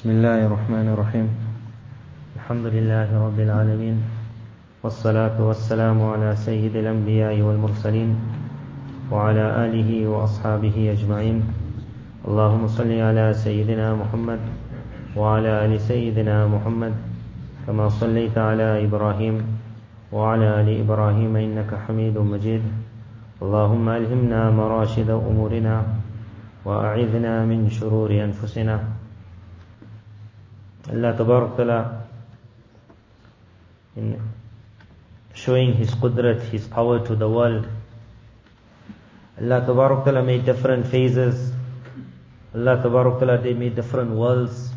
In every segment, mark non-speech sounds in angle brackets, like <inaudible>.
بسم الله الرحمن الرحيم. الحمد لله رب العالمين. والصلاة والسلام على سيد الأنبياء والمرسلين وعلى آله وأصحابه أجمعين. اللهم صل على سيدنا محمد وعلى آل سيدنا محمد كما صليت على إبراهيم وعلى آل إبراهيم إنك حميد مجيد. اللهم ألهمنا مراشد أمورنا وأعذنا من شرور أنفسنا Allah Ta'ala in showing His qudrat, His power to the world. Allah Ta'ala made different phases. Allah Ta'ala they made different worlds.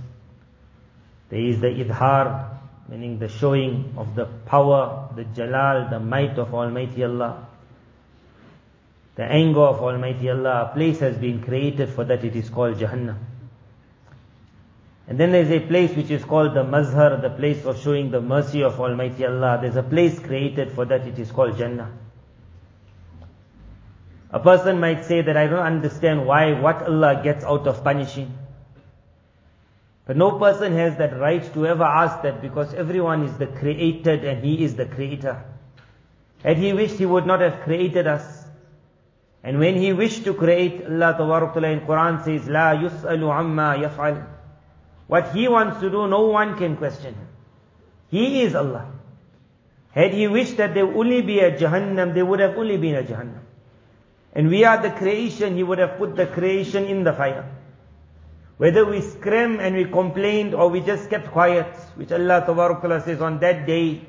There is the idhar, meaning the showing of the power, the jalal, the might of Almighty Allah. The anger of Almighty Allah. A place has been created for that. It is called Jahannam. And then there is a place which is called the Mazhar, the place of showing the mercy of Almighty Allah. There's a place created for that, it is called Jannah. A person might say that I don't understand why, what Allah gets out of punishing. But no person has that right to ever ask that because everyone is the created and He is the creator. Had He wished, He would not have created us. And when He wished to create, Allah Ta'ala in Quran says, La yus'alu amma yaf'al. What he wants to do, no one can question him. He is Allah. Had he wished that there would only be a Jahannam, there would have only been a Jahannam. And we are the creation, he would have put the creation in the fire. Whether we scream and we complained or we just kept quiet, which Allah Ta'ala says on that day,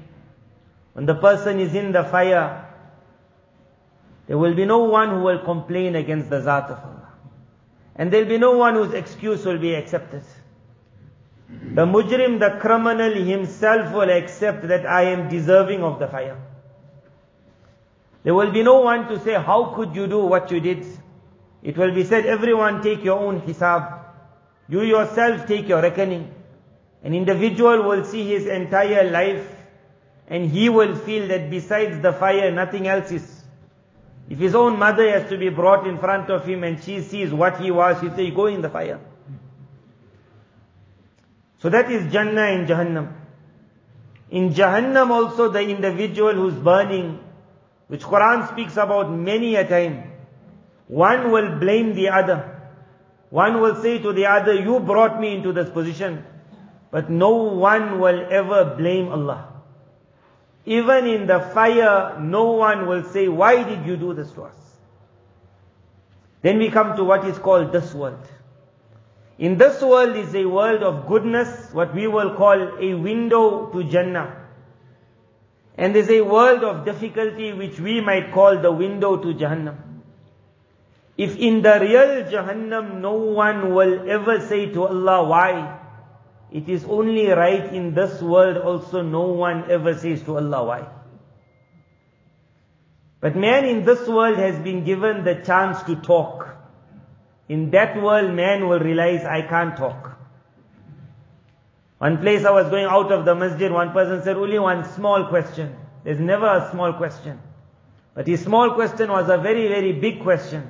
when the person is in the fire, there will be no one who will complain against the Zat of Allah. And there will be no one whose excuse will be accepted. The mujrim, the criminal himself will accept that I am deserving of the fire. There will be no one to say, how could you do what you did? It will be said, everyone take your own hisab. You yourself take your reckoning. An individual will see his entire life and he will feel that besides the fire, nothing else is. If his own mother has to be brought in front of him and she sees what he was, she'll say, go in the fire. So that is Jannah and Jahannam. In Jahannam also the individual who's burning, which Quran speaks about many a time, one will blame the other. One will say to the other, you brought me into this position. But no one will ever blame Allah. Even in the fire, no one will say, why did you do this to us? Then we come to what is called this world. In this world is a world of goodness, what we will call a window to Jannah. And there's a world of difficulty which we might call the window to Jahannam. If in the real Jahannam no one will ever say to Allah, why? It is only right in this world also no one ever says to Allah, why? But man in this world has been given the chance to talk. In that world, man will realize, I can't talk. One place I was going out of the masjid, one person said, only one small question. There's never a small question. But his small question was a very, very big question.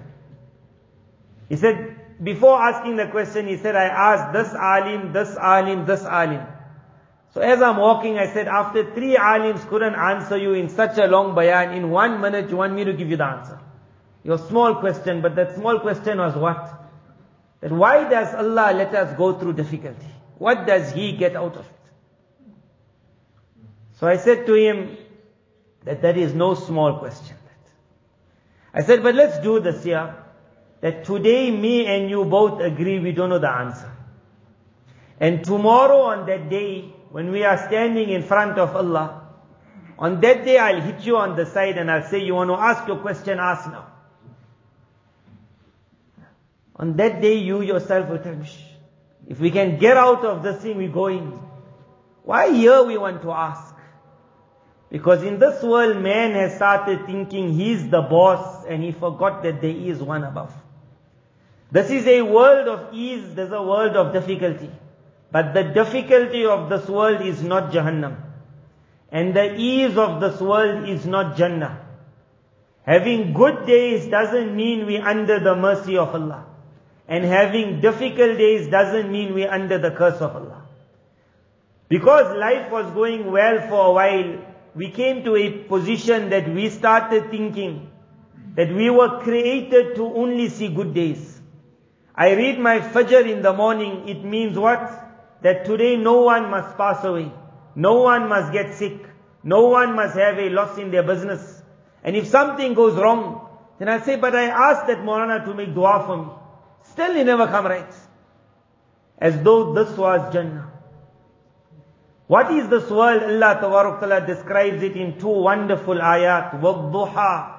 He said, before asking the question, he said, I asked this alim, this alim, this alim. So as I'm walking, I said, after three alims couldn't answer you in such a long bayan, in one minute you want me to give you the answer. Your small question, but that small question was what? That why does Allah let us go through difficulty? What does He get out of it? So I said to him that that is no small question. I said, but let's do this here. That today me and you both agree we don't know the answer. And tomorrow on that day, when we are standing in front of Allah, on that day I'll hit you on the side and I'll say, you want to ask your question, ask now. On that day, you yourself will tell if we can get out of this thing, we go in. Why here we want to ask? Because in this world, man has started thinking he's the boss and he forgot that there is one above. This is a world of ease, there's a world of difficulty. But the difficulty of this world is not Jahannam. And the ease of this world is not Jannah. Having good days doesn't mean we under the mercy of Allah. And having difficult days doesn't mean we're under the curse of Allah. Because life was going well for a while, we came to a position that we started thinking that we were created to only see good days. I read my Fajr in the morning, it means what? That today no one must pass away. No one must get sick. No one must have a loss in their business. And if something goes wrong, then I say, but I asked that Maulana to make dua for me. Still he never come right. As though this was Jannah. What is this world? Allah Ta'ala describes it in two wonderful ayat. وَالضُّحَى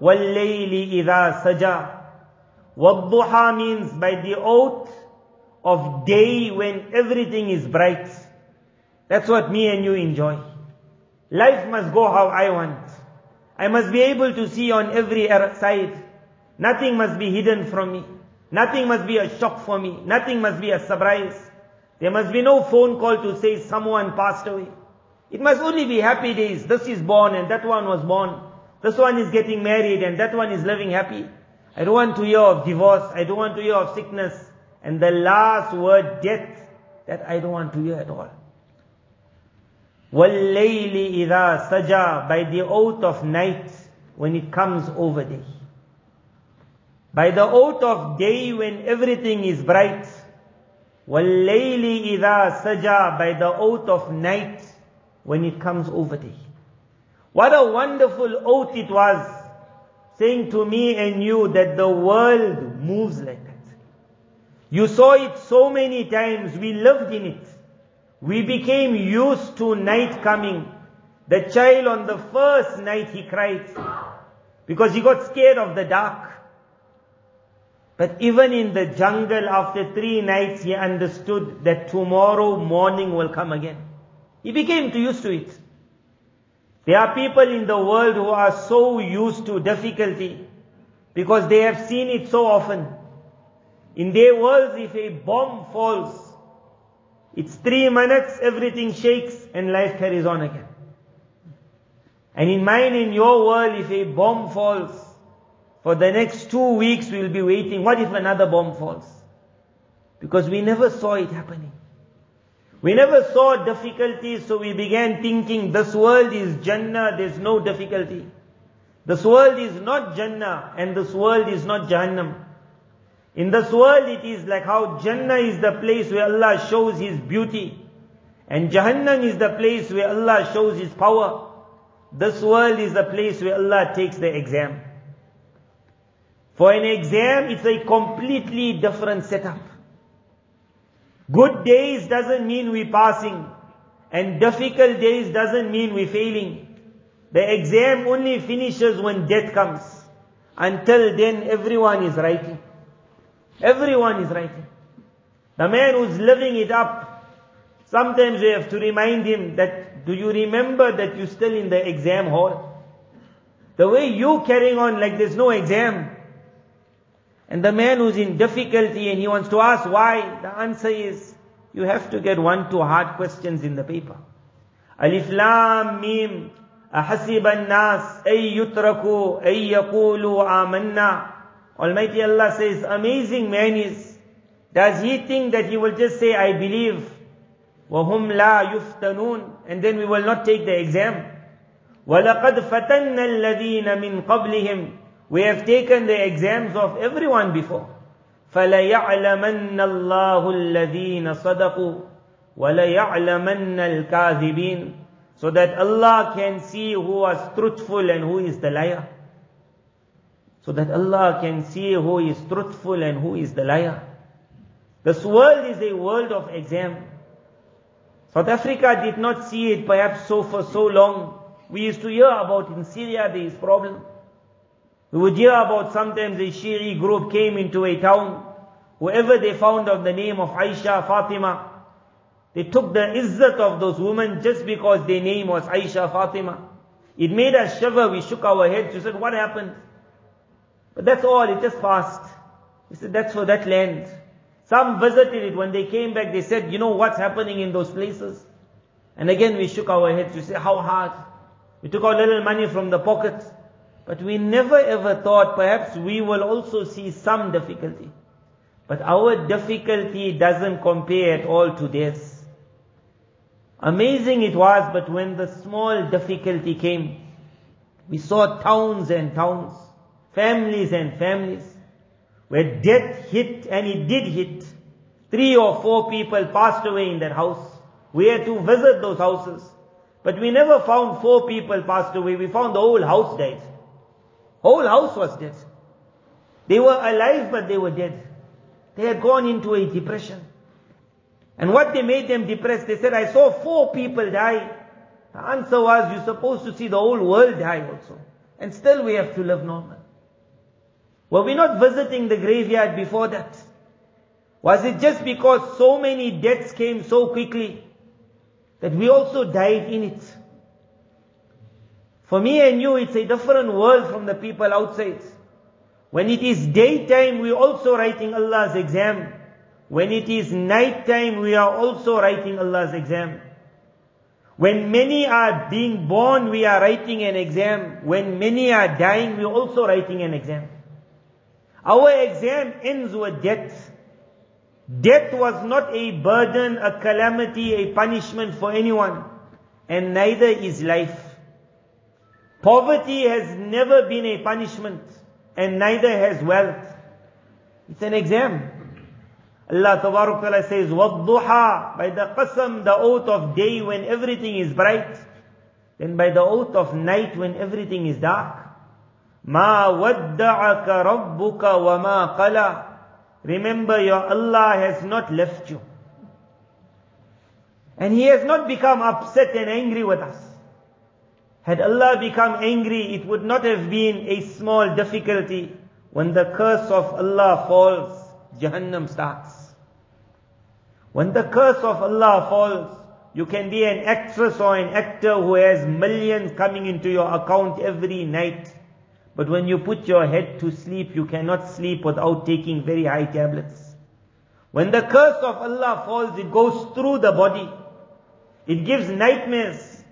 وَاللَّيْلِ إِذَا سَجَى وَالضُّحَى means by the oath of day when everything is bright. That's what me and you enjoy. Life must go how I want. I must be able to see on every side. Nothing must be hidden from me. Nothing must be a shock for me. Nothing must be a surprise. There must be no phone call to say someone passed away. It must only be happy days. This is born and that one was born. This one is getting married and that one is living happy. I don't want to hear of divorce. I don't want to hear of sickness. And the last word, death, that I don't want to hear at all. وَاللَّيْلِ إِذَا سَجَى By the oath of night, when it comes over day. By the oath of day, when everything is bright. وَاللَّيْلِ إِذَا سَجَى By the oath of night, when it comes over day. What a wonderful oath it was, saying to me and you that the world moves like that. You saw it so many times, we lived in it. We became used to night coming. The child on the first night he cried because he got scared of the dark. But even in the jungle after three nights he understood that tomorrow morning will come again. He became used to it. There are people in the world who are so used to difficulty because they have seen it so often. In their worlds, if a bomb falls, it's three minutes, everything shakes and life carries on again. And in mine, in your world, if a bomb falls, for the next two weeks we'll be waiting. What if another bomb falls? Because we never saw it happening. We never saw difficulties, so we began thinking this world is Jannah, there's no difficulty. This world is not Jannah and this world is not Jahannam. In this world it is like how Jannah is the place where Allah shows His beauty. And Jahannam is the place where Allah shows His power. This world is the place where Allah takes the exam. For an exam, it's a completely different setup. Good days doesn't mean we're passing. And difficult days doesn't mean we're failing. The exam only finishes when death comes. Until then, everyone is writing. Everyone is writing. The man who's living it up, sometimes we have to remind him that, do you remember that you're still in the exam hall? The way you carrying on like there's no exam. And the man who's in difficulty and he wants to ask why, the answer is, you have to get one, two hard questions in the paper. Alif Lam Mim أحسب الناس أن يتركوا أن يقولوا آمنا Almighty Allah says, amazing man is, does he think that he will just say, I believe, وَهُمْ لَا يُفْتَنُونَ And then we will not take the exam. وَلَقَدْ فَتَنَّ الَّذِينَ مِنْ قَبْلِهِمْ We have taken the exams of everyone before. فَلَيَعْلَمَنَّ اللَّهُ الَّذِينَ صَدَقُوا وَلَيَعْلَمَنَّ الْكَاذِبِينَ So that Allah can see who was truthful and who is the liar so that Allah can see who is truthful and who is the liar. This world is a world of exam. South Africa did not see it perhaps so for so long. We used to hear about in Syria there is problem. We would hear about sometimes a Shi'i group came into a town. Whoever they found of the name of Aisha, Fatima, they took the izzat of those women just because their name was Aisha, Fatima. It made us shiver. We shook our heads. We said, what happened? But that's all, it just passed. He said, that's for that land. Some visited it. When they came back, they said, you know what's happening in those places? And again we shook our heads. We said, how hard? We took our little money from the pockets. But we never ever thought perhaps we will also see some difficulty. But our difficulty doesn't compare at all to theirs. Amazing it was, but when the small difficulty came, we saw towns and towns, families and families, where death hit, and it did hit. Three or four people passed away in that house. We had to visit those houses. But we never found four people passed away. We found the whole house dead. Whole house was dead. They were alive, but they were dead. They had gone into a depression. And what they made them depressed, they said, I saw four people die. The answer was, you're supposed to see the whole world die also. And still we have to live normal. Were we not visiting the graveyard before that? Was it just because so many deaths came so quickly that we also died in it? For me and you, it's a different world from the people outside. When it is daytime, we're also writing Allah's exam. When it is night time, we are also writing Allah's exam. When many are being born, we are writing an exam. When many are dying, we're also writing an exam. Our exam ends with death. Death was not a burden, a calamity, a punishment for anyone. And neither is life. Poverty has never been a punishment and neither has wealth. It's an exam. Allah Ta'ala says, وَالضُّحَى By the qasam, the oath of day when everything is bright. Then by the oath of night when everything is dark. مَا وَدَّعَكَ رَبُّكَ وَمَا قَلَى Remember your Allah has not left you. And He has not become upset and angry with us. Had Allah become angry, it would not have been a small difficulty. When the curse of Allah falls, Jahannam starts. When the curse of Allah falls, you can be an actress or an actor who has millions coming into your account every night. But when you put your head to sleep, you cannot sleep without taking very high tablets. When the curse of Allah falls, it goes through the body. It gives nightmares.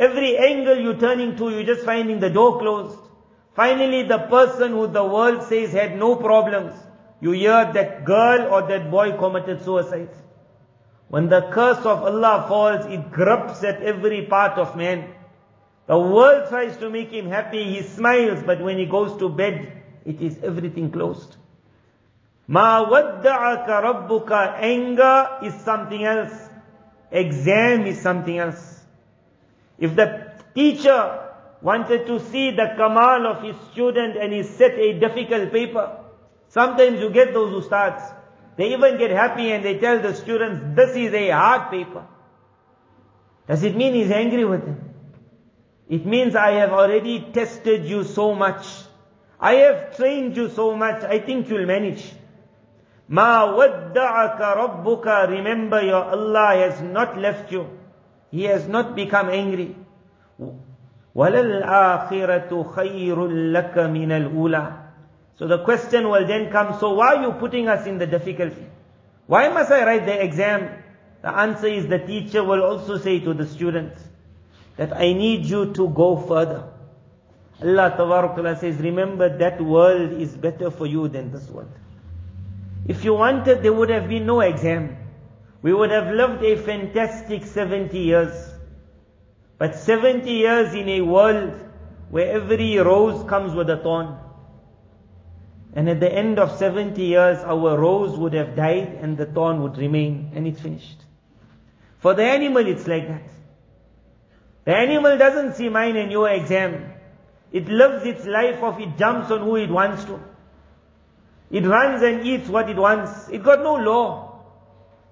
Every angle you're turning to, you're just finding the door closed. Finally, the person who the world says had no problems, you hear that girl or that boy committed suicide. When the curse of Allah falls, it grips at every part of man. The world tries to make him happy, he smiles, but when he goes to bed, it is everything closed. Ma wadda'aka rabbuka, anger is something else. Exam is something else. If the teacher wanted to see the kamal of his student and he set a difficult paper, sometimes you get those ustads, they even get happy and they tell the students, this is a hard paper. Does it mean he's angry with them? It means I have already tested you so much. I have trained you so much, I think you'll manage. Ma wadda'aka rabbuka, remember your Allah has not left you. He has not become angry. وَلَلْآخِرَةُ خَيْرٌ لَكَ مِنَ الْأُولَى So the question will then come, so why are you putting us in the difficulty? Why must I write the exam? The answer is the teacher will also say to the students that I need you to go further. Allah Ta'ala says, remember that world is better for you than this world. If you wanted, there would have been no exam. We would have lived a fantastic 70 years. But 70 years in a world where every rose comes with a thorn. And at the end of 70 years, our rose would have died and the thorn would remain and it's finished. For the animal, it's like that. The animal doesn't see mine and your exam. It lives its life of it jumps on who it wants to. It runs and eats what it wants. It got no law.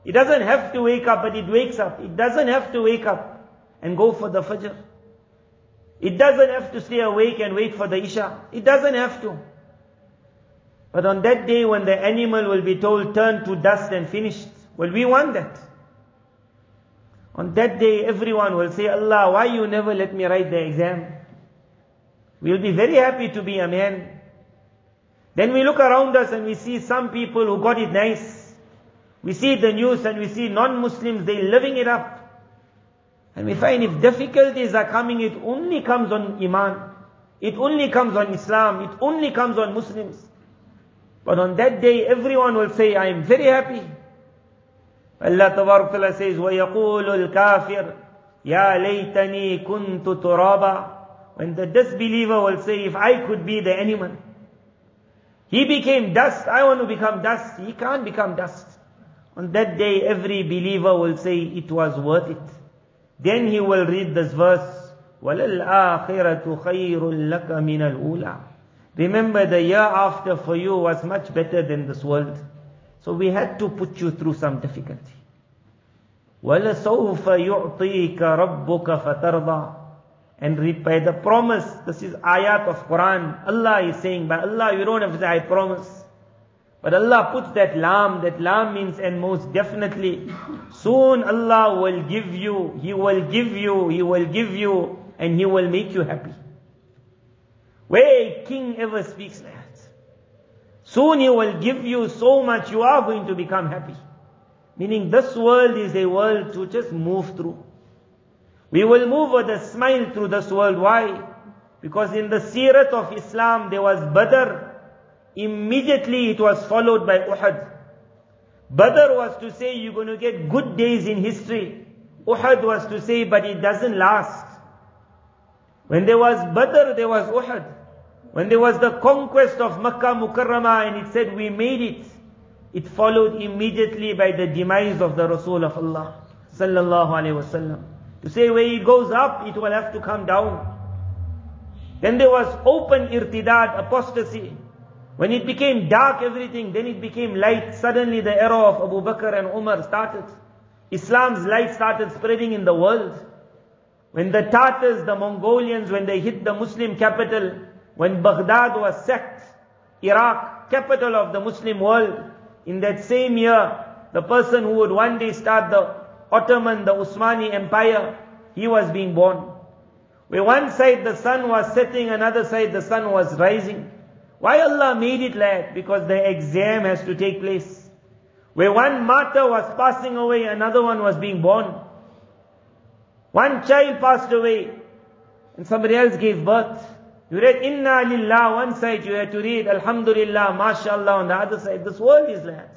It doesn't have to wake up, but it wakes up. It doesn't have to wake up and go for the Fajr. It doesn't have to stay awake and wait for the Isha. It doesn't have to. But on that day when the animal will be told, turn to dust and finished, well, we want that. On that day, everyone will say, Allah, why you never let me write the exam? We'll be very happy to be a man. Then we look around us and we see some people who got it nice. We see the news and we see non-Muslims, they living it up. And we find if difficulties are coming, it only comes on Iman. It only comes on Islam. It only comes on Muslims. But on that day, everyone will say, I am very happy. Allah Ta'ala says, وَيَقُولُ الْكَافِرُ يَا لَيْتَنِي كُنْتُ تُرَابًا When the disbeliever will say, if I could be the animal. He became dust, I want to become dust. He can't become dust. On that day, every believer will say, it was worth it. Then he will read this verse, وَلَلْآخِرَةُ خَيْرٌ لَكَ مِنَ الْأُولَى Remember the year after for you was much better than this world. So we had to put you through some difficulty. وَلَسَوْفَ يُعْطِيكَ رَبُّكَ فَتَرْضَى And by the promise, this is ayat of Quran, Allah is saying, by Allah you don't have to say, I promise. But Allah puts that lam, that lam means and most definitely, soon Allah will give you, He will give you, He will give you, and He will make you happy. Where king ever speaks that. Soon he will give you so much, you are going to become happy. Meaning this world is a world to just move through. We will move with a smile through this world. Why? Because in the seerat of Islam there was Badr. Immediately it was followed by Uhud. Badr was to say you're going to get good days in history. Uhud was to say but it doesn't last. When there was Badr, there was Uhud. When there was the conquest of Makkah Mukarramah and it said we made it, it followed immediately by the demise of the Rasul of Allah sallallahu alaihi wasallam. To say where it goes up, it will have to come down. Then there was open irtidad, apostasy. When it became dark everything, then it became light. Suddenly the era of Abu Bakr and Umar started. Islam's light started spreading in the world. When the Tatars, the Mongolians, when they hit the Muslim capital, when Baghdad was sacked, Iraq, capital of the Muslim world, in that same year, the person who would one day start the Ottoman, the Usmani Empire, he was being born. Where one side the sun was setting, another side the sun was rising. Why Allah made it like that? Because the exam has to take place. Where one martyr was passing away, another one was being born. One child passed away, and somebody else gave birth. You read Inna Lillah one side, you had to read Alhamdulillah, MashaAllah on the other side. This world is like that.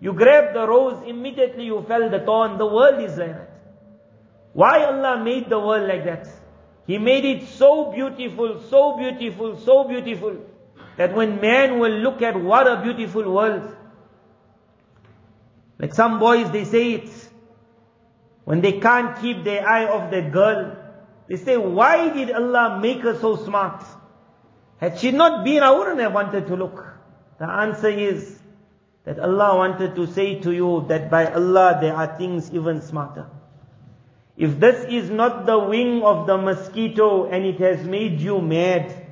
You grab the rose, immediately you fell the thorn. The world is like that. Why Allah made the world like that? He made it so beautiful, so beautiful, so beautiful, that when man will look at what a beautiful world. Like some boys, they say it. When they can't keep their eye off the girl, they say, why did Allah make her so smart? Had she not been, I wouldn't have wanted to look. The answer is that Allah wanted to say to you that by Allah there are things even smarter. If this is not the wing of the mosquito and it has made you mad,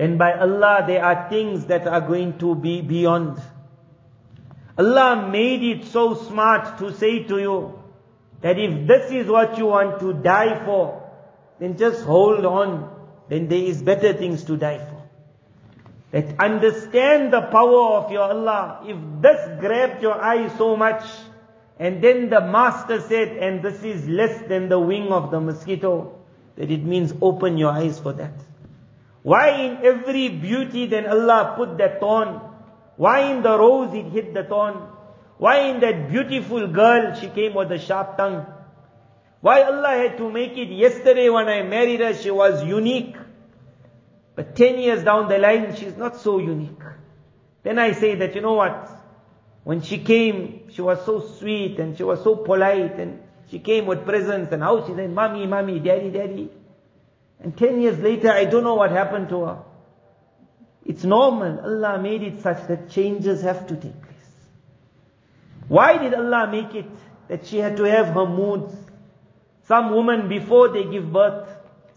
then by Allah there are things that are going to be beyond. Allah made it so smart to say to you that if this is what you want to die for, then just hold on. Then there is better things to die for. That understand the power of your Allah. If this grabbed your eye so much, and then the master said, and this is less than the wing of the mosquito, that it means open your eyes for that. Why in every beauty then Allah put that thorn? Why in the rose it hit the thorn? Why in that beautiful girl she came with a sharp tongue? Why Allah had to make it yesterday when I married her, she was unique. But 10 years down the line, she's not so unique. Then I say that, you know what? When she came, she was so sweet and she was so polite and she came with presents and how she said, mommy, mommy, daddy, daddy. And 10 years later, I don't know what happened to her. It's normal. Allah made it such that changes have to take place. Why did Allah make it that she had to have her moods? Some women before they give birth.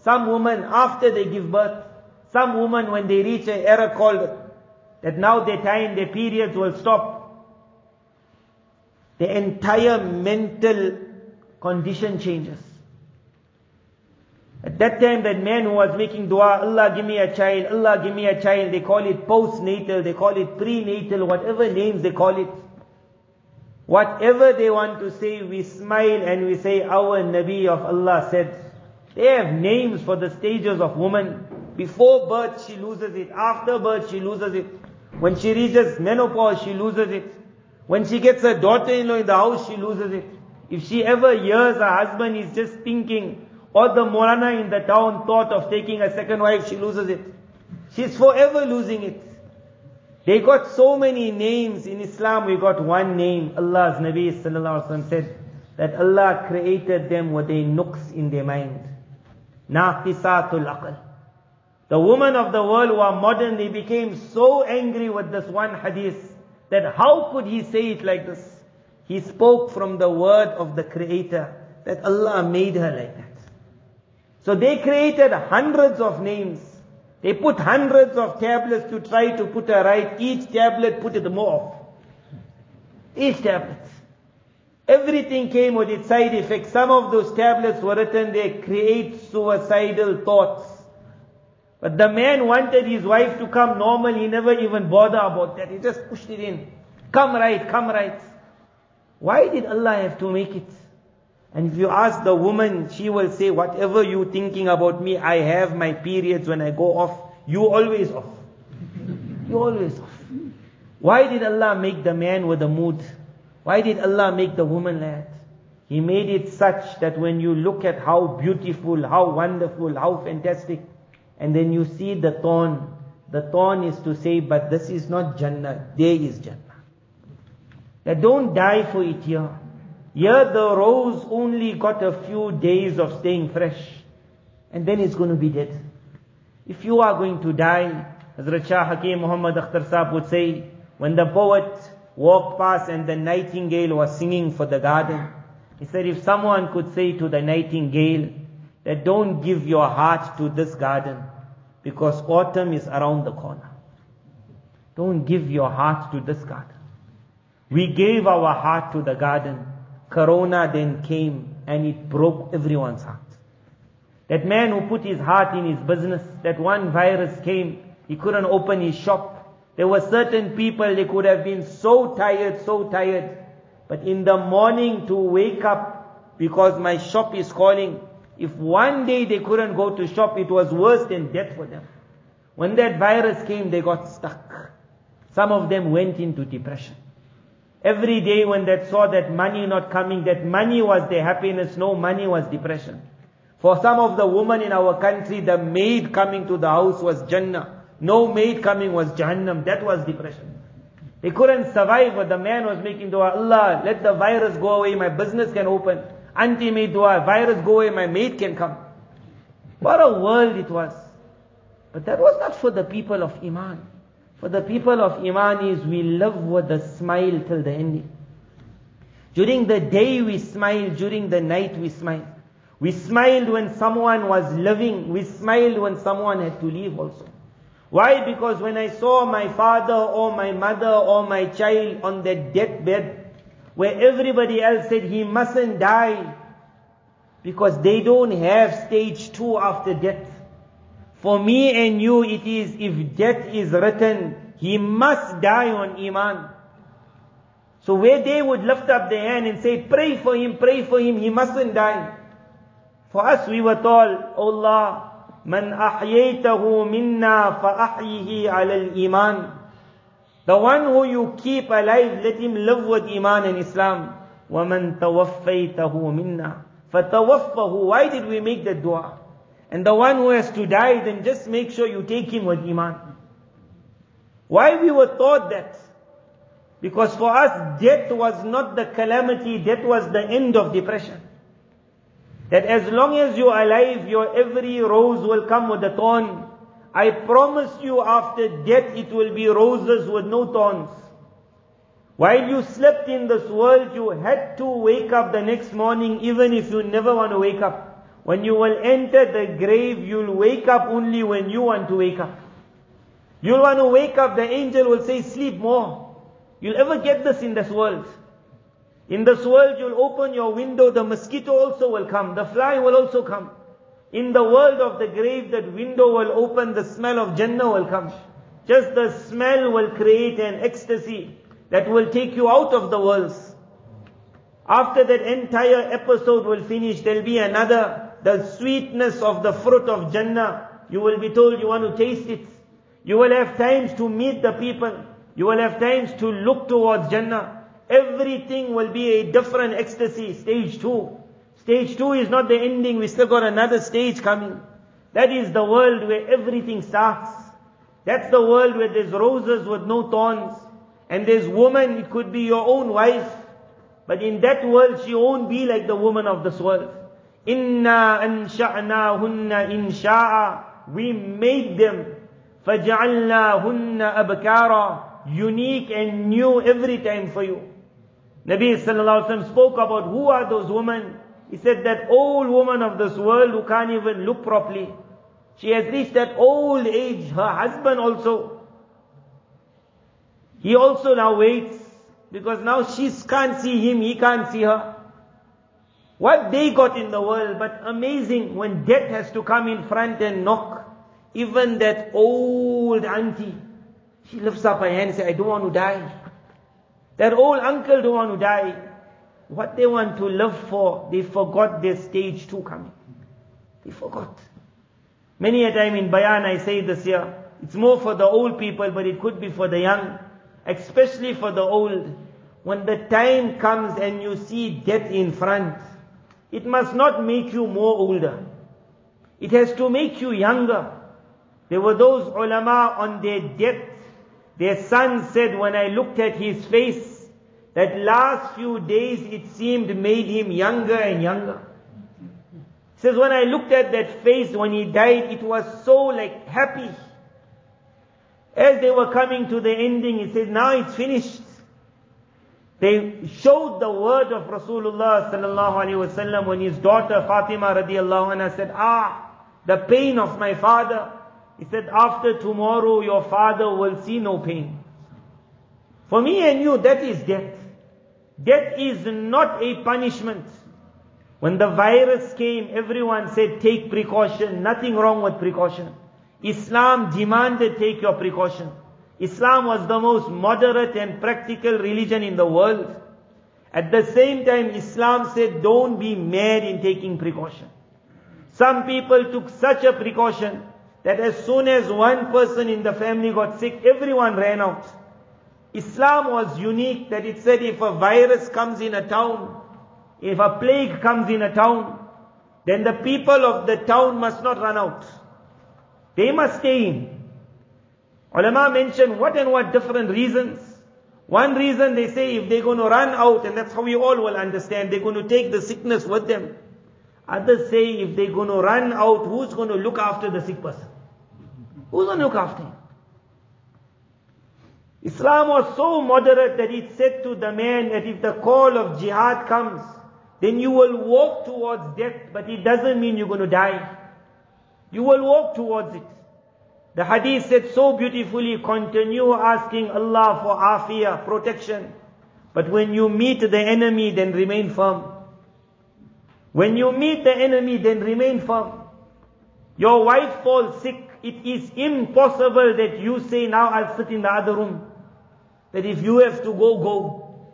Some women after they give birth. Some women when they reach an era called that now their time, their periods will stop. The entire mental condition changes. At that time, that man who was making dua, Allah give me a child, Allah give me a child, they call it postnatal, they call it prenatal, whatever names they call it. Whatever they want to say, we smile and we say, our Nabi of Allah said. They have names for the stages of woman. Before birth, she loses it. After birth, she loses it. When she reaches menopause, she loses it. When she gets a daughter-in-law in the house, she loses it. If she ever hears her husband is just thinking, or the Maulana in the town thought of taking a second wife, she loses it. She's forever losing it. They got so many names. In Islam, we got one name. Allah's Nabi sallallahu alaihi wasallam said that Allah created them with a nuqs in their mind. Naqisatul aql. The women of the world who are modern, they became so angry with this one hadith that how could he say it like this? He spoke from the word of the creator that Allah made her like that. So they created hundreds of names. They put hundreds of tablets to try to put her right. Each tablet put it more off. Each tablet. Everything came with its side effects. Some of those tablets were written, they create suicidal thoughts. But the man wanted his wife to come normal, he never even bothered about that. He just pushed it in. Come right, come right. Why did Allah have to make it? And if you ask the woman, she will say, whatever you thinking about me, I have my periods when I go off. You always off. <laughs> You always off. Why did Allah make the man with a mood? Why did Allah make the woman that? He made it such that when you look at how beautiful, how wonderful, how fantastic, and then you see the thorn, the thorn is to say, but this is not Jannah, there is Jannah. That don't die for it here. Here the rose only got a few days of staying fresh. And then it's going to be dead. If you are going to die, Hazrat Shah Hakim Muhammad Akhtar Saab would say, when the poet walked past and the nightingale was singing for the garden, he said if someone could say to the nightingale that don't give your heart to this garden because autumn is around the corner. Don't give your heart to this garden. We gave our heart to the garden. Corona then came and it broke everyone's heart. That man who put his heart in his business, that one virus came, he couldn't open his shop. There were certain people, they could have been so tired, so tired. But in the morning to wake up, because my shop is calling, if one day they couldn't go to shop, it was worse than death for them. When that virus came, they got stuck. Some of them went into depression. Every day when they saw that money not coming, that money was their happiness, no money was depression. For some of the women in our country, the maid coming to the house was Jannah. No maid coming was Jahannam. That was depression. They couldn't survive, but the man was making dua, Allah, let the virus go away, my business can open. Auntie made dua, virus go away, my maid can come. What a world it was. But that was not for the people of Iman. For the people of Iman is we live with a smile till the ending. During the day we smile, during the night we smile. We smiled when someone was living, we smiled when someone had to leave also. Why? Because when I saw my father or my mother or my child on that deathbed, where everybody else said he mustn't die, because they don't have stage two after death. For me and you, it is if death is written, he must die on Iman. So where they would lift up their hand and say, pray for him, pray for him, he mustn't die. For us, we were told, Allah, من أحييته منا فأحيه على الإيمان The one who you keep alive, let him live with Iman and Islam. وَمَن تَوَفَّيْتَهُ مِنَّا فَتَوَفَّهُ Why did we make that dua? And the one who has to die, then just make sure you take him with Iman. Why we were taught that? Because for us, death was not the calamity, death was the end of depression. That as long as you're alive, your every rose will come with a thorn. I promise you after death it will be roses with no thorns. While you slept in this world, you had to wake up the next morning even if you never want to wake up. When you will enter the grave, you'll wake up only when you want to wake up. You'll want to wake up, the angel will say, sleep more. You'll ever get this in this world. In this world, you'll open your window, the mosquito also will come, the fly will also come. In the world of the grave, that window will open, the smell of Jannah will come. Just the smell will create an ecstasy that will take you out of the worlds. After that entire episode will finish, there'll be another, the sweetness of the fruit of Jannah. You will be told you want to taste it. You will have times to meet the people. You will have times to look towards Jannah. Everything will be a different ecstasy. Stage two. Stage two is not the ending. We still got another stage coming. That is the world where everything starts. That's the world where there's roses with no thorns. And there's woman, it could be your own wife. But in that world, she won't be like the woman of this world. Inna ansha'nahunna insha'a. We made them. فَجَعَلْنَاهُنَّ أَبْكَارًا Unique and new every time for you. Nabi sallallahu alaihi wasallam spoke about who are those women. He said that old woman of this world who can't even look properly. She has reached that old age. Her husband also. He also now waits because now she can't see him, he can't see her. What they got in the world, but amazing when death has to come in front and knock. Even that old auntie, she lifts up her hand and says, I don't want to die. That old uncle don't want to die. What they want to live for, they forgot their stage two coming. They forgot. Many a time in Bayan I say this here, it's more for the old people, but it could be for the young, especially for the old. When the time comes and you see death in front, it must not make you more older. It has to make you younger. There were those ulama on their death. Their son said, when I looked at his face, that last few days it seemed made him younger and younger. He says, when I looked at that face when he died, it was so like happy. As they were coming to the ending, he said, now it's finished. They showed the word of Rasulullah sallallahu alaihi wasallam when his daughter Fatima radiallahu anha said, ah, the pain of my father. He said, after tomorrow your father will see no pain. For me and you, that is death. Death is not a punishment. When the virus came, everyone said, take precaution. Nothing wrong with precaution. Islam demanded take your precaution. Islam was the most moderate and practical religion in the world. At the same time, Islam said, don't be mad in taking precaution. Some people took such a precaution that as soon as one person in the family got sick, everyone ran out. Islam was unique that it said if a virus comes in a town, if a plague comes in a town, then the people of the town must not run out. They must stay in. Ulama mention what and what different reasons. One reason they say if they're going to run out, and that's how we all will understand, they're going to take the sickness with them. Others say if they're going to run out, who's going to look after the sick person? Who's going to look after him? Islam was so moderate that it said to the man that if the call of jihad comes, then you will walk towards death, but it doesn't mean you're going to die. You will walk towards it. The hadith said so beautifully, continue asking Allah for afiyah, protection. But when you meet the enemy, then remain firm. When you meet the enemy, then remain firm. Your wife falls sick. It is impossible that you say, now I'll sit in the other room. That if you have to go, go.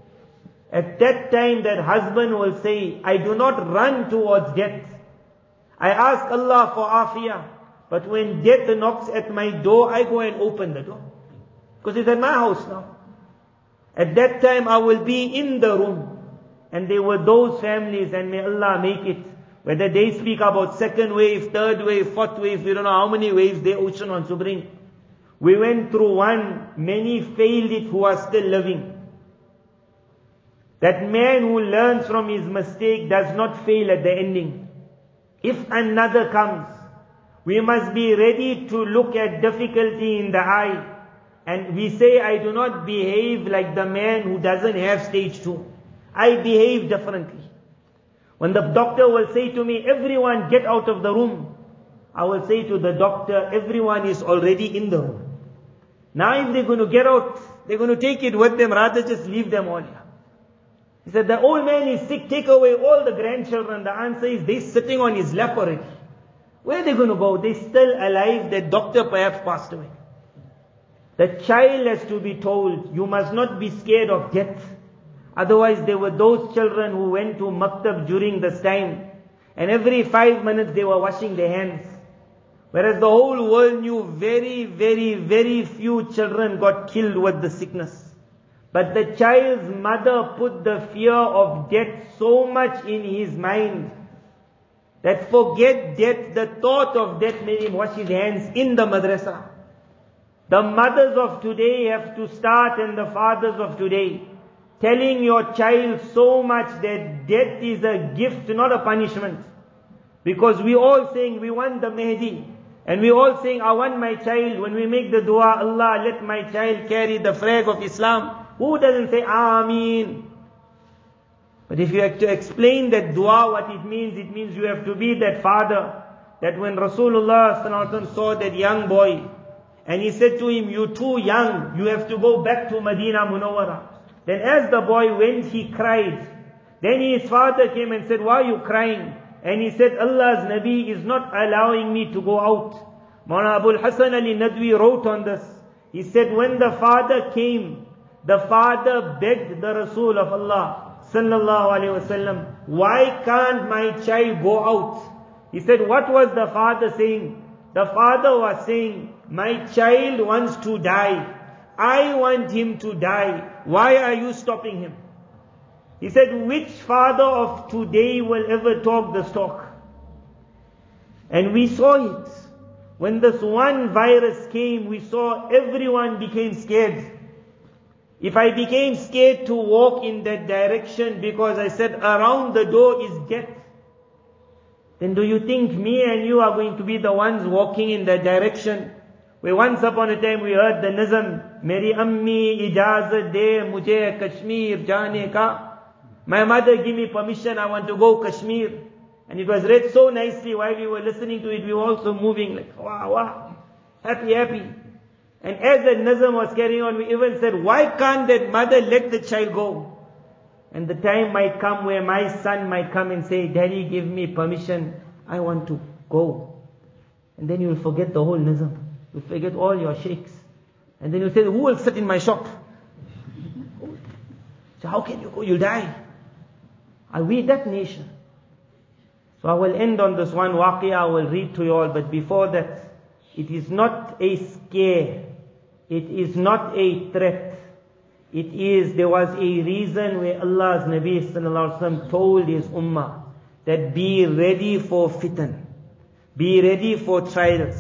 At that time, that husband will say, I do not run towards death. I ask Allah for afiyah. But when death knocks at my door, I go and open the door. Because it's at my house now. At that time, I will be in the room. And there were those families, and may Allah make it, whether they speak about second wave, third wave, fourth wave, we don't know how many waves the ocean wants to bring. We went through one, many failed it who are still living. That man who learns from his mistake does not fail at the ending. If another comes, we must be ready to look at difficulty in the eye. And we say, I do not behave like the man who doesn't have stage two. I behave differently. When the doctor will say to me, everyone get out of the room, I will say to the doctor, everyone is already in the room. Now if they're going to get out, they're going to take it with them, rather just leave them all here. He said, the old man is sick, take away all the grandchildren. The answer is, they're sitting on his lap already. Where are they going to go? They're still alive. The doctor perhaps passed away. The child has to be told, you must not be scared of death. Otherwise, there were those children who went to maktab during this time. And every five minutes they were washing their hands. Whereas the whole world knew very, very, very few children got killed with the sickness. But the child's mother put the fear of death so much in his mind that forget death, the thought of death made him wash his hands in the madrasa. The mothers of today have to start and the fathers of today telling your child so much that death is a gift, not a punishment. Because we all saying we want the Mahdi. And we all saying, I want my child, when we make the dua, Allah let my child carry the flag of Islam. Who doesn't say Ameen? But if you have to explain that dua, what it means, it means you have to be that father. That when Rasulullah saw that young boy, and he said to him, you too young, you have to go back to Medina Munawwara. Then as the boy went, he cried. Then his father came and said, why are you crying? And he said, Allah's Nabi is not allowing me to go out. Maulana Abul Hasan Ali Nadwi wrote on this. He said, when the father came, the father begged the Rasul of Allah sallallahu alayhi wasallam, why can't my child go out? He said, what was the father saying? The father was saying, my child wants to die. I want him to die. Why are you stopping him? He said, which father of today will ever talk the talk? And we saw it. When this one virus came, we saw everyone became scared. If I became scared to walk in that direction because I said around the door is death, then do you think me and you are going to be the ones walking in that direction? Where once upon a time we heard the Nizam, Meri Ammi ijazat de mujhe Kashmir jane ka. My mother give me permission, I want to go Kashmir. And it was read so nicely while we were listening to it, we were also moving like, wow, wow, happy, happy. And as the Nizam was carrying on, we even said, why can't that mother let the child go? And the time might come where my son might come and say, Daddy, give me permission. I want to go. And then you'll forget the whole Nizam. You'll forget all your sheikhs. And then you'll say, who will sit in my shop? So how can you go? You'll die. Are we that nation? So I will end on this one waqia, I will read to you all, but before that, it is not a scare. It is not a threat. It is, there was a reason where Allah's Nabi told his ummah that be ready for fitan. Be ready for trials.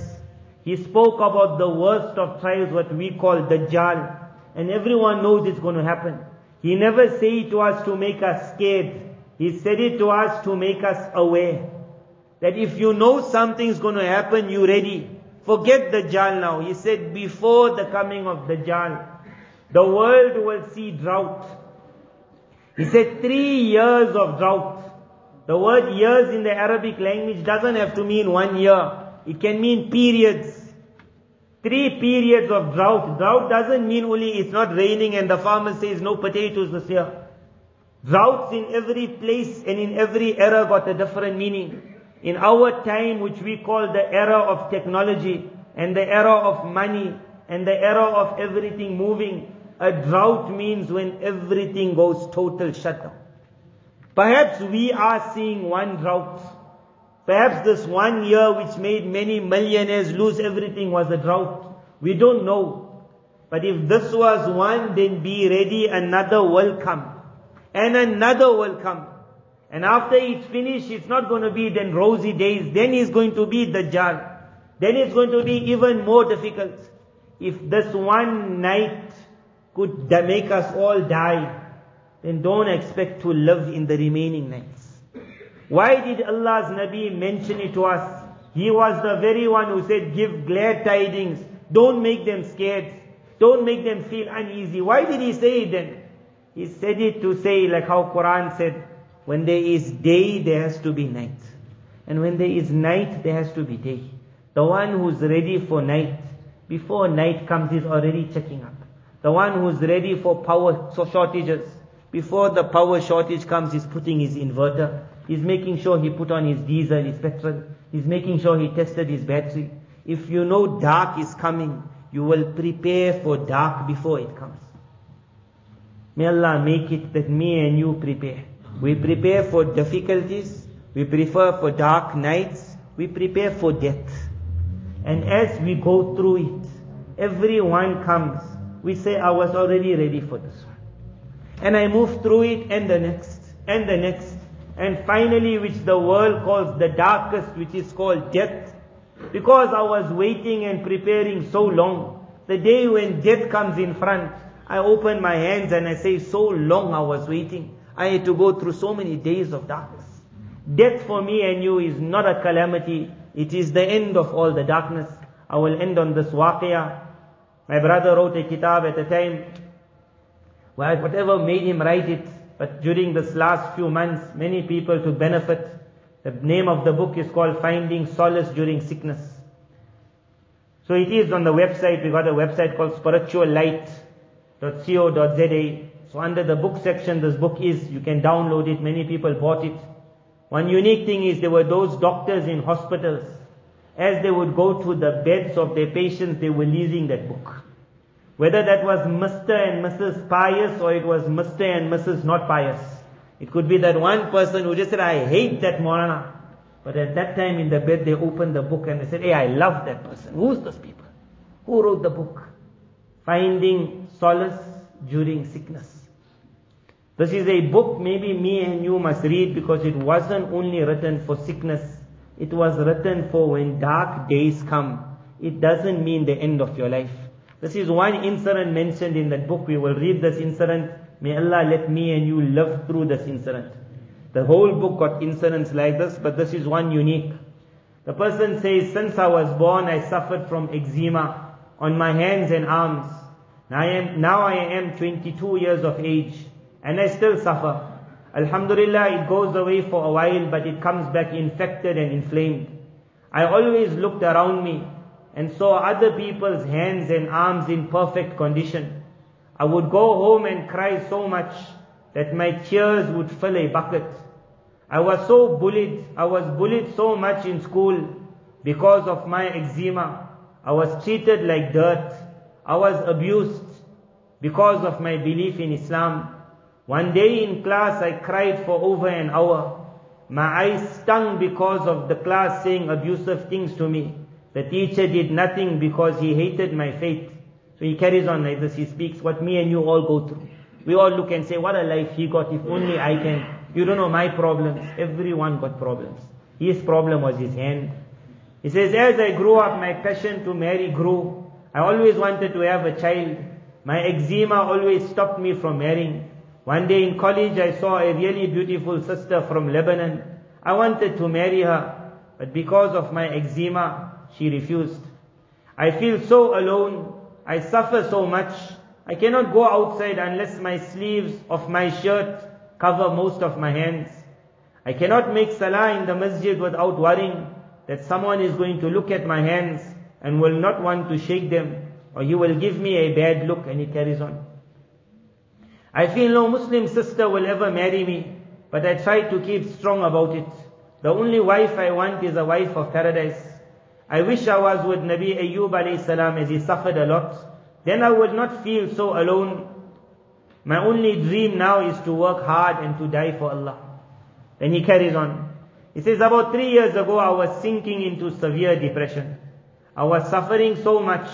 He spoke about the worst of trials, what we call Dajjal. And everyone knows it's going to happen. He never said it to us to make us scared. He said it to us to make us aware. That if you know something's going to happen, you're ready. Forget Dajjal now. He said before the coming of Dajjal, the world will see drought. He said three years of drought. The word years in the Arabic language doesn't have to mean one year. It can mean periods. Three periods of drought. Drought doesn't mean only it's not raining and the farmer says no potatoes this year. Droughts in every place and in every era got a different meaning. In our time, which we call the era of technology and the era of money and the era of everything moving, a drought means when everything goes total shutdown. Perhaps we are seeing one drought. Perhaps this one year which made many millionaires lose everything was a drought. We don't know. But if this was one, then be ready, another will come. And another will come. And after it's finished, it's not going to be then rosy days. Then it's going to be the Dajjal. Then it's going to be even more difficult. If this one night could make us all die, then don't expect to live in the remaining nights. Why did Allah's Nabi mention it to us? He was the very one who said, give glad tidings. Don't make them scared. Don't make them feel uneasy. Why did he say it then? He said it to say like how Quran said, when there is day, there has to be night. And when there is night, there has to be day. The one who's ready for night, before night comes, is already checking up. The one who's ready for power shortages, before the power shortage comes, he's putting his inverter. He's making sure he put on his diesel, his petrol. He's making sure he tested his battery. If you know dark is coming, you will prepare for dark before it comes. May Allah make it that me and you prepare. We prepare for difficulties. We prepare for dark nights. We prepare for death. And as we go through it, everyone comes. We say, I was already ready for this one. And I move through it and the next, and the next. And finally, which the world calls the darkest, which is called death. Because I was waiting and preparing so long. The day when death comes in front, I open my hands and I say, so long I was waiting. I had to go through so many days of darkness. Death for me and you is not a calamity. It is the end of all the darkness. I will end on this waqiyah. My brother wrote a kitab at the time. Well, whatever made him write it. But during this last few months, many people took benefit. The name of the book is called Finding Solace During Sickness. So it is on the website. We got a website called spirituallight.co.za. So under the book section, this book is, you can download it. Many people bought it. One unique thing is there were those doctors in hospitals. As they would go to the beds of their patients, they were leasing that book. Whether that was Mr. and Mrs. Pious or it was Mr. and Mrs. Not Pious. It could be that one person who just said, I hate that Maulana. But at that time in the bed, they opened the book and they said, hey, I love that person. Who's those people? Who wrote the book? Finding solace during sickness. This is a book maybe me and you must read because it wasn't only written for sickness. It was written for when dark days come. It doesn't mean the end of your life. This is one incident mentioned in that book. We will read this incident. May Allah let me and you live through this incident. The whole book got incidents like this, but this is one unique. The person says, since I was born, I suffered from eczema on my hands and arms. Now I am, now I am 22 years of age and I still suffer. Alhamdulillah, it goes away for a while, but it comes back infected and inflamed. I always looked around me and saw other people's hands and arms in perfect condition. I would go home and cry so much that my tears would fill a bucket. I was so bullied, I was bullied so much in school because of my eczema. I was treated like dirt. I was abused because of my belief in Islam. One day in class I cried for over an hour. My eyes stung because of the class saying abusive things to me. The teacher did nothing because he hated my faith. So he carries on like this. He speaks what me and you all go through. We all look and say, what a life he got. If only I can. You don't know my problems. Everyone got problems. His problem was his hand. He says, as I grew up, my passion to marry grew. I always wanted to have a child. My eczema always stopped me from marrying. One day in college I saw a really beautiful sister from Lebanon. I wanted to marry her, but because of my eczema, she refused. I feel so alone. I suffer so much. I cannot go outside unless my sleeves of my shirt cover most of my hands. I cannot make salah in the masjid without worrying that someone is going to look at my hands and will not want to shake them or he will give me a bad look and he carries on. I feel no Muslim sister will ever marry me, but I try to keep strong about it. The only wife I want is a wife of paradise. I wish I was with Nabi Ayyub alayhi salam as he suffered a lot. Then I would not feel so alone. My only dream now is to work hard and to die for Allah. Then he carries on. He says, about three years ago I was sinking into severe depression. I was suffering so much.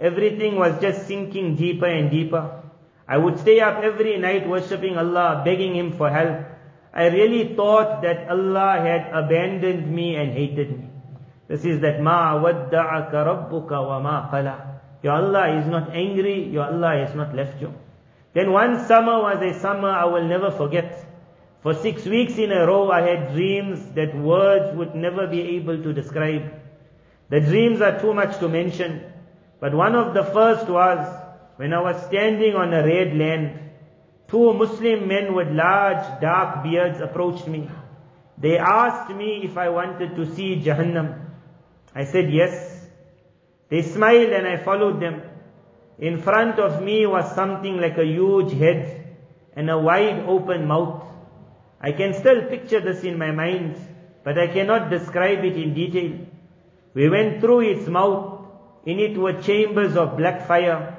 Everything was just sinking deeper and deeper. I would stay up every night worshipping Allah, begging Him for help. I really thought that Allah had abandoned me and hated me. This is that ma wadda'aka rabbuka wa ma qala. Your Allah is not angry, your Allah has not left you. Then one summer was a summer I will never forget. For six weeks in a row I had dreams that words would never be able to describe. The dreams are too much to mention. But one of the first was when I was standing on a red land, two Muslim men with large dark beards approached me. They asked me if I wanted to see Jahannam. I said yes. They smiled and I followed them. In front of me was something like a huge head and a wide open mouth. I can still picture this in my mind, but I cannot describe it in detail. We went through its mouth. In it were chambers of black fire.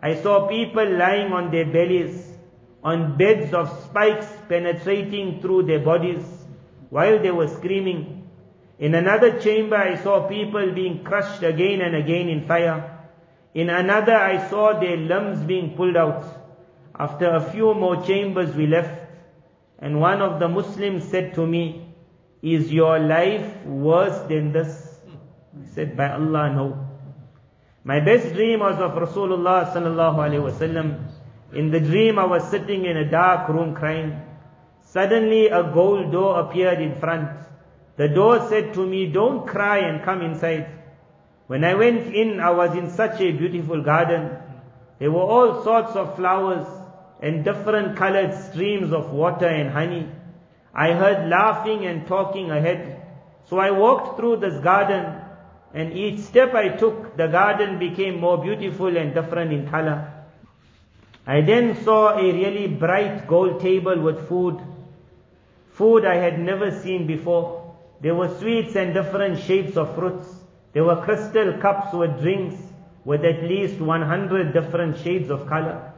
I saw people lying on their bellies, on beds of spikes penetrating through their bodies while they were screaming. In another chamber I saw people being crushed again and again in fire. In another I saw their limbs being pulled out. After a few more chambers we left, and one of the Muslims said to me, Is your life worse than this? I said, By Allah, no. My best dream was of Rasulullah sallallahu alaihi wasallam. In the dream I was sitting in a dark room crying. Suddenly a gold door appeared in front. The door said to me, don't cry and come inside. When I went in, I was in such a beautiful garden. There were all sorts of flowers and different colored streams of water and honey. I heard laughing and talking ahead. So I walked through this garden and each step I took, the garden became more beautiful and different in color. I then saw a really bright gold table with food. Food I had never seen before. There were sweets and different shapes of fruits. There were crystal cups with drinks with at least 100 different shades of color.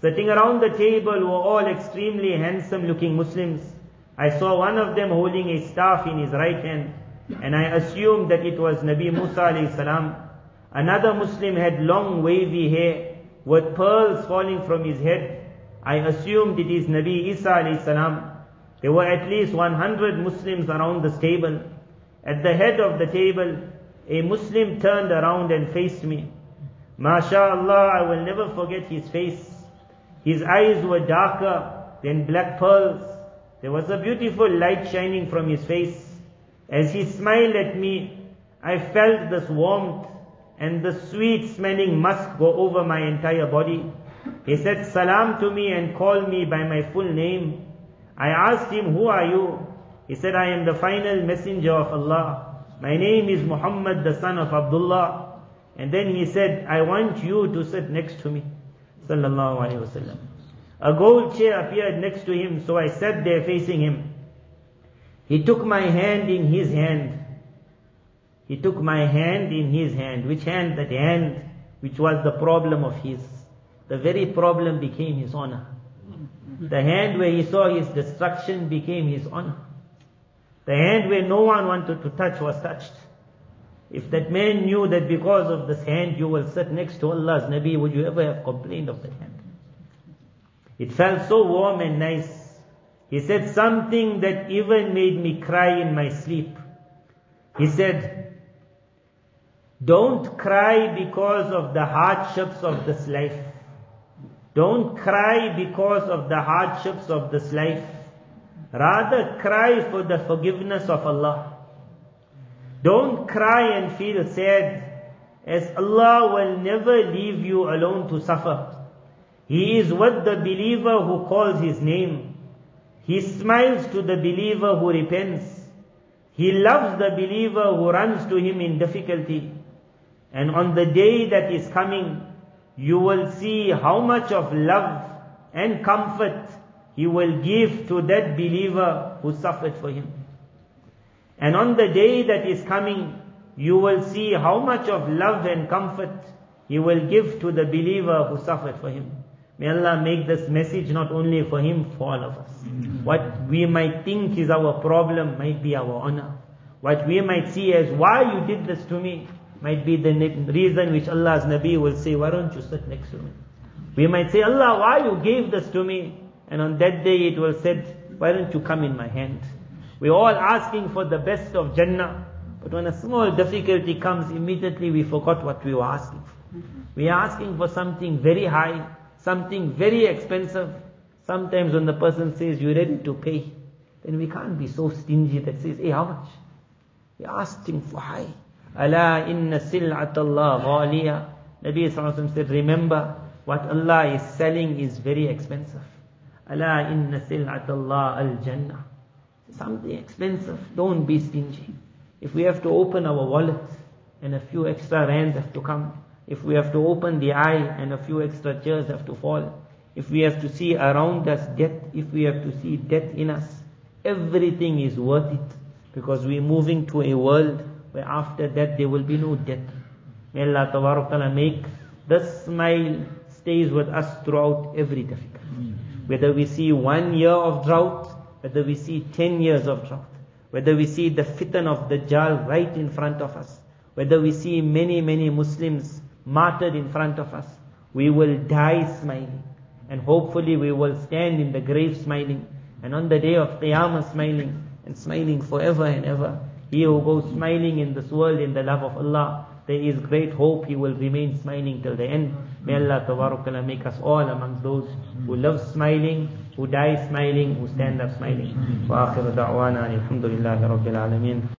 Sitting around the table were all extremely handsome looking Muslims. I saw one of them holding a staff in his right hand and I assumed that it was Nabi Musa alayhi salam. Another Muslim had long wavy hair with pearls falling from his head. I assumed it is Nabi Isa alayhi salam. There were at least 100 Muslims around this table. At the head of the table, a Muslim turned around and faced me. MashaAllah, I will never forget his face. His eyes were darker than black pearls. There was a beautiful light shining from his face. As he smiled at me, I felt this warmth and the sweet smelling musk go over my entire body. He said salam to me and called me by my full name. I asked him, who are you? He said, I am the final messenger of Allah. My name is Muhammad, the son of Abdullah. And then he said, I want you to sit next to me. Sallallahu Alaihi Wasallam. A gold chair appeared next to him, so I sat there facing him. He took my hand in his hand. He took my hand in his hand. Which hand? That hand which was the problem of his. The very problem became his honor. The hand where he saw his destruction became his honor. The hand where no one wanted to touch was touched. If that man knew that because of this hand you will sit next to Allah's Nabi, would you ever have complained of that hand? It felt so warm and nice. He said something that even made me cry in my sleep. He said, don't cry because of the hardships of this life. Don't cry because of the hardships of this life. Rather cry for the forgiveness of Allah. Don't cry and feel sad as Allah will never leave you alone to suffer. He is with the believer who calls His name. He smiles to the believer who repents. He loves the believer who runs to him in difficulty. And on the day that is coming, you will see how much of love and comfort he will give to that believer who suffered for him. And on the day that is coming, you will see how much of love and comfort he will give to the believer who suffered for him. May Allah make this message not only for him, for all of us. Mm-hmm. What we might think is our problem might be our honor. What we might see as why you did this to me might be the reason which Allah's Nabi will say, why don't you sit next to me? We might say, Allah, why you gave this to me? And on that day it will said, why don't you come in my hand? We're all asking for the best of Jannah. But when a small difficulty comes, immediately we forgot what we were asking for. We are asking for something very high, something very expensive. Sometimes when the person says, you're ready to pay, then we can't be so stingy that says, hey, how much? We asked him for high. Allah inna sil'at Allah ghaliya. Nabi Sallallahu said, remember, what Allah is selling is very expensive. Allah inna sil'at Allah al-jannah. Something expensive. Don't be stingy. If we have to open our wallet and a few extra rands have to come, if we have to open the eye and a few extra tears have to fall, if we have to see around us death, if we have to see death in us, everything is worth it because we're moving to a world where after that there will be no death. May Allah Ta'ala make this smile stays with us throughout every difficulty. Whether we see one year of drought, whether we see ten years of drought, whether we see the fitan of Dajjal right in front of us, whether we see many, many Muslims martyred in front of us, we will die smiling. And hopefully we will stand in the grave smiling. And on the day of Qiyamah smiling, and smiling forever and ever. He who goes smiling in this world in the love of Allah, there is great hope he will remain smiling till the end. May Allah Tabarakala make us all amongst those who love smiling, who die smiling, who stand up smiling. وآخر دعوانا الحمد لله رب العالمين